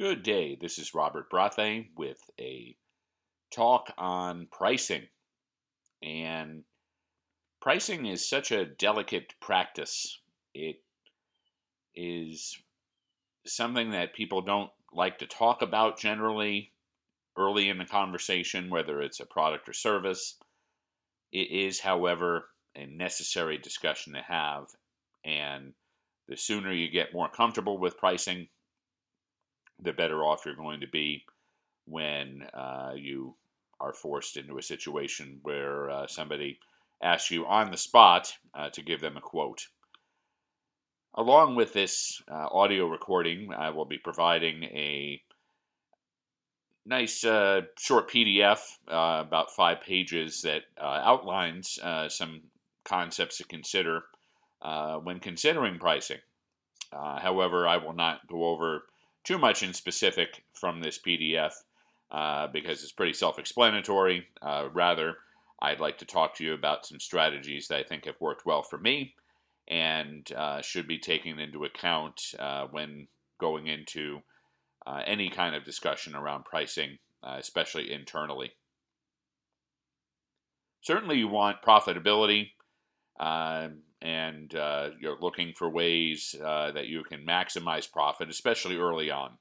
Good day. This is Robert Braathe with a talk on pricing. And pricing is such a delicate practice. It is something that people don't like to talk about generally early in the conversation, whether it's a product or service. It is, however, a necessary discussion to have. And the sooner you get more comfortable with pricing, the better off you're going to be when uh, you are forced into a situation where uh, somebody asks you on the spot uh, to give them a quote. Along with this uh, audio recording, I will be providing a nice uh, short PDF, uh, about five pages, that outlines some concepts to consider when considering pricing. however, I will not go over too much in specific from this PDF uh, because it's pretty self explanatory. Uh, rather, I'd like to talk to you about some strategies that I think have worked well for me and uh, should be taken into account uh, when going into uh, any kind of discussion around pricing, uh, especially internally. Certainly, you want profitability and uh, you're looking for ways uh, that you can maximize profit, especially early on.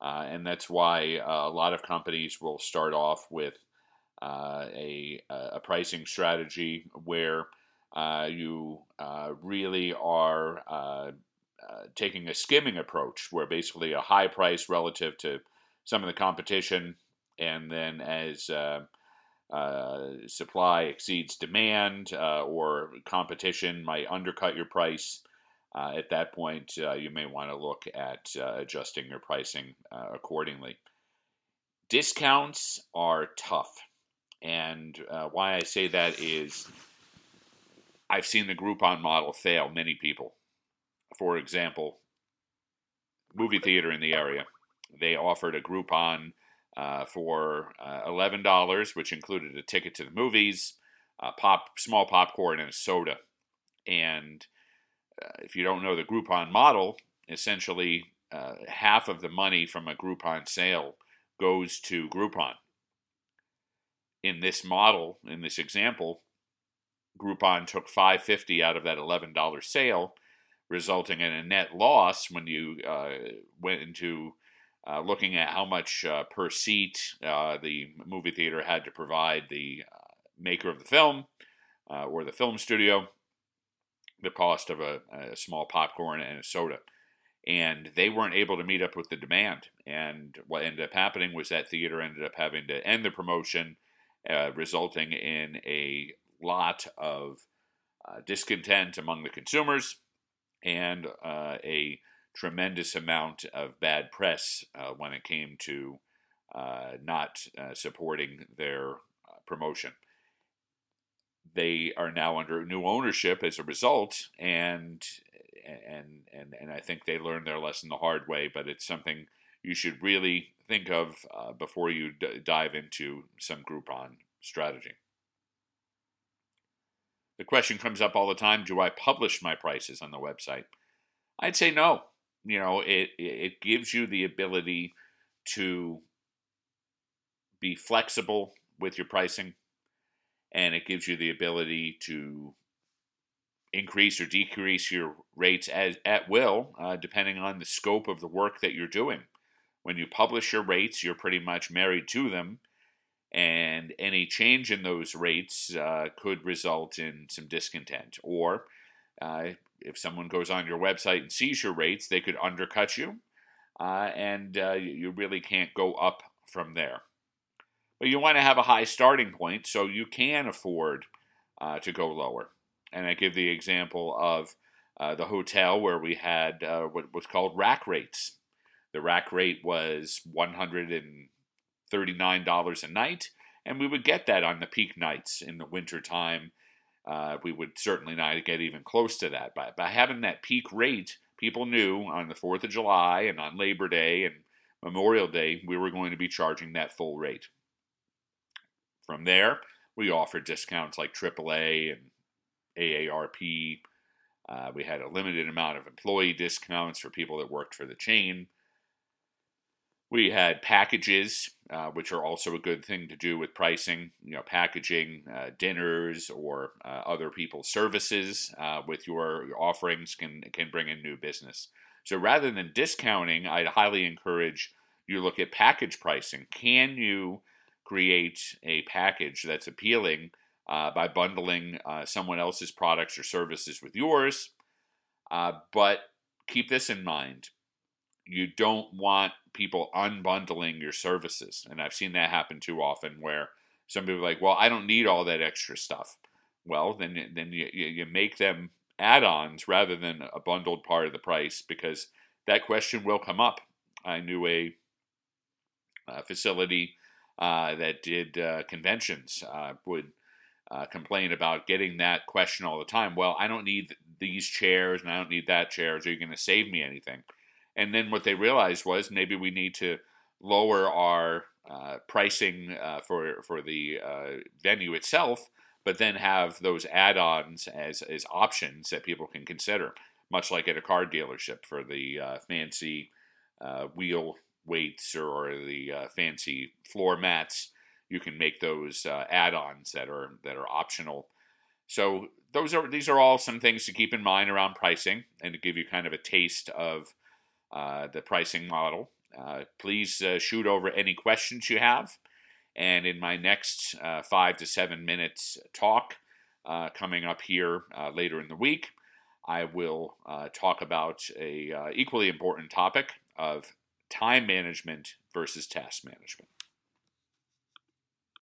Uh, and that's why uh, a lot of companies will start off with uh, a, a pricing strategy where uh, you really are taking a skimming approach, where basically a high price relative to some of the competition, and then as uh, supply exceeds demand uh, or competition might undercut your price, uh, at that point uh, you may want to look at uh, adjusting your pricing accordingly. Discounts are tough. And why I say that is I've seen the Groupon model fail many people. For example, movie theater in the area, they offered a Groupon uh, for uh, $11, which included a ticket to the movies, pop, small popcorn, and a soda. And uh, if you don't know the Groupon model, essentially uh, half of the money from a Groupon sale goes to Groupon. In this model, in this example, Groupon took 550 out of that $11 sale, resulting in a net loss when you uh, went into uh, looking at how much uh, per seat uh, the movie theater had to provide the uh, maker of the film uh, or the film studio, the cost of a, a, small popcorn and a soda. And they weren't able to meet up with the demand. And what ended up happening was that theater ended up having to end the promotion, uh, resulting in a lot of discontent among the consumers and a tremendous amount of bad press uh, when it came to uh, not uh, supporting their uh, promotion. They are now under new ownership as a result, and and and and I think they learned their lesson the hard way. But it's something you should really think of uh, before you d- dive into some Groupon strategy. The question comes up all the time: Do I publish my prices on the website? I'd say no you know it it gives you the ability to be flexible with your pricing and it gives you the ability to increase or decrease your rates as at will uh, depending on the scope of the work that you're doing. When you publish your rates you're pretty much married to them and any change in those rates uh, could result in some discontent or uh, if someone goes on your website and sees your rates, they could undercut you, uh, and uh, you really can't go up from there. But you want to have a high starting point so you can afford uh, to go lower. And I give the example of uh, the hotel where we had uh, what was called rack rates. The rack rate was $139 a night, and we would get that on the peak nights in the wintertime uh, we would certainly not get even close to that. But by having that peak rate, people knew on the 4th of July and on Labor Day and Memorial Day, we were going to be charging that full rate. From there, we offered discounts like AAA and AARP. Uh, we had a limited amount of employee discounts for people that worked for the chain. We had packages, uh, which are also a good thing to do with pricing. You know, packaging uh, dinners or uh, other people's services uh, with your, your offerings can can bring in new business. So rather than discounting, I'd highly encourage you look at package pricing. Can you create a package that's appealing uh, by bundling uh, someone else's products or services with yours? but keep this in mind you don't want people unbundling your services. And I've seen that happen too often where some people are like, well, I don't need all that extra stuff. Well, then, then you, you make them add ons rather than a bundled part of the price because that question will come up. I knew a, a facility uh, that did uh, conventions uh, would uh, complain about getting that question all the time. Well, I don't need these chairs and I don't need that chairs. Are you going to save me anything? And then what they realized was maybe we need to lower our uh, pricing uh, for for the uh, venue itself, but then have those add-ons as as options that people can consider, much like at a car dealership for the uh, fancy uh, wheel weights or, or the fancy floor mats. You can make those add-ons that are that are optional. So those are these are all some things to keep in mind around pricing and to give you kind of a taste of the pricing model. Uh, please uh, shoot over any questions you have. And in my next uh, five to seven minutes talk uh, coming up here later in the week, I will talk about a equally important topic of time management versus task management.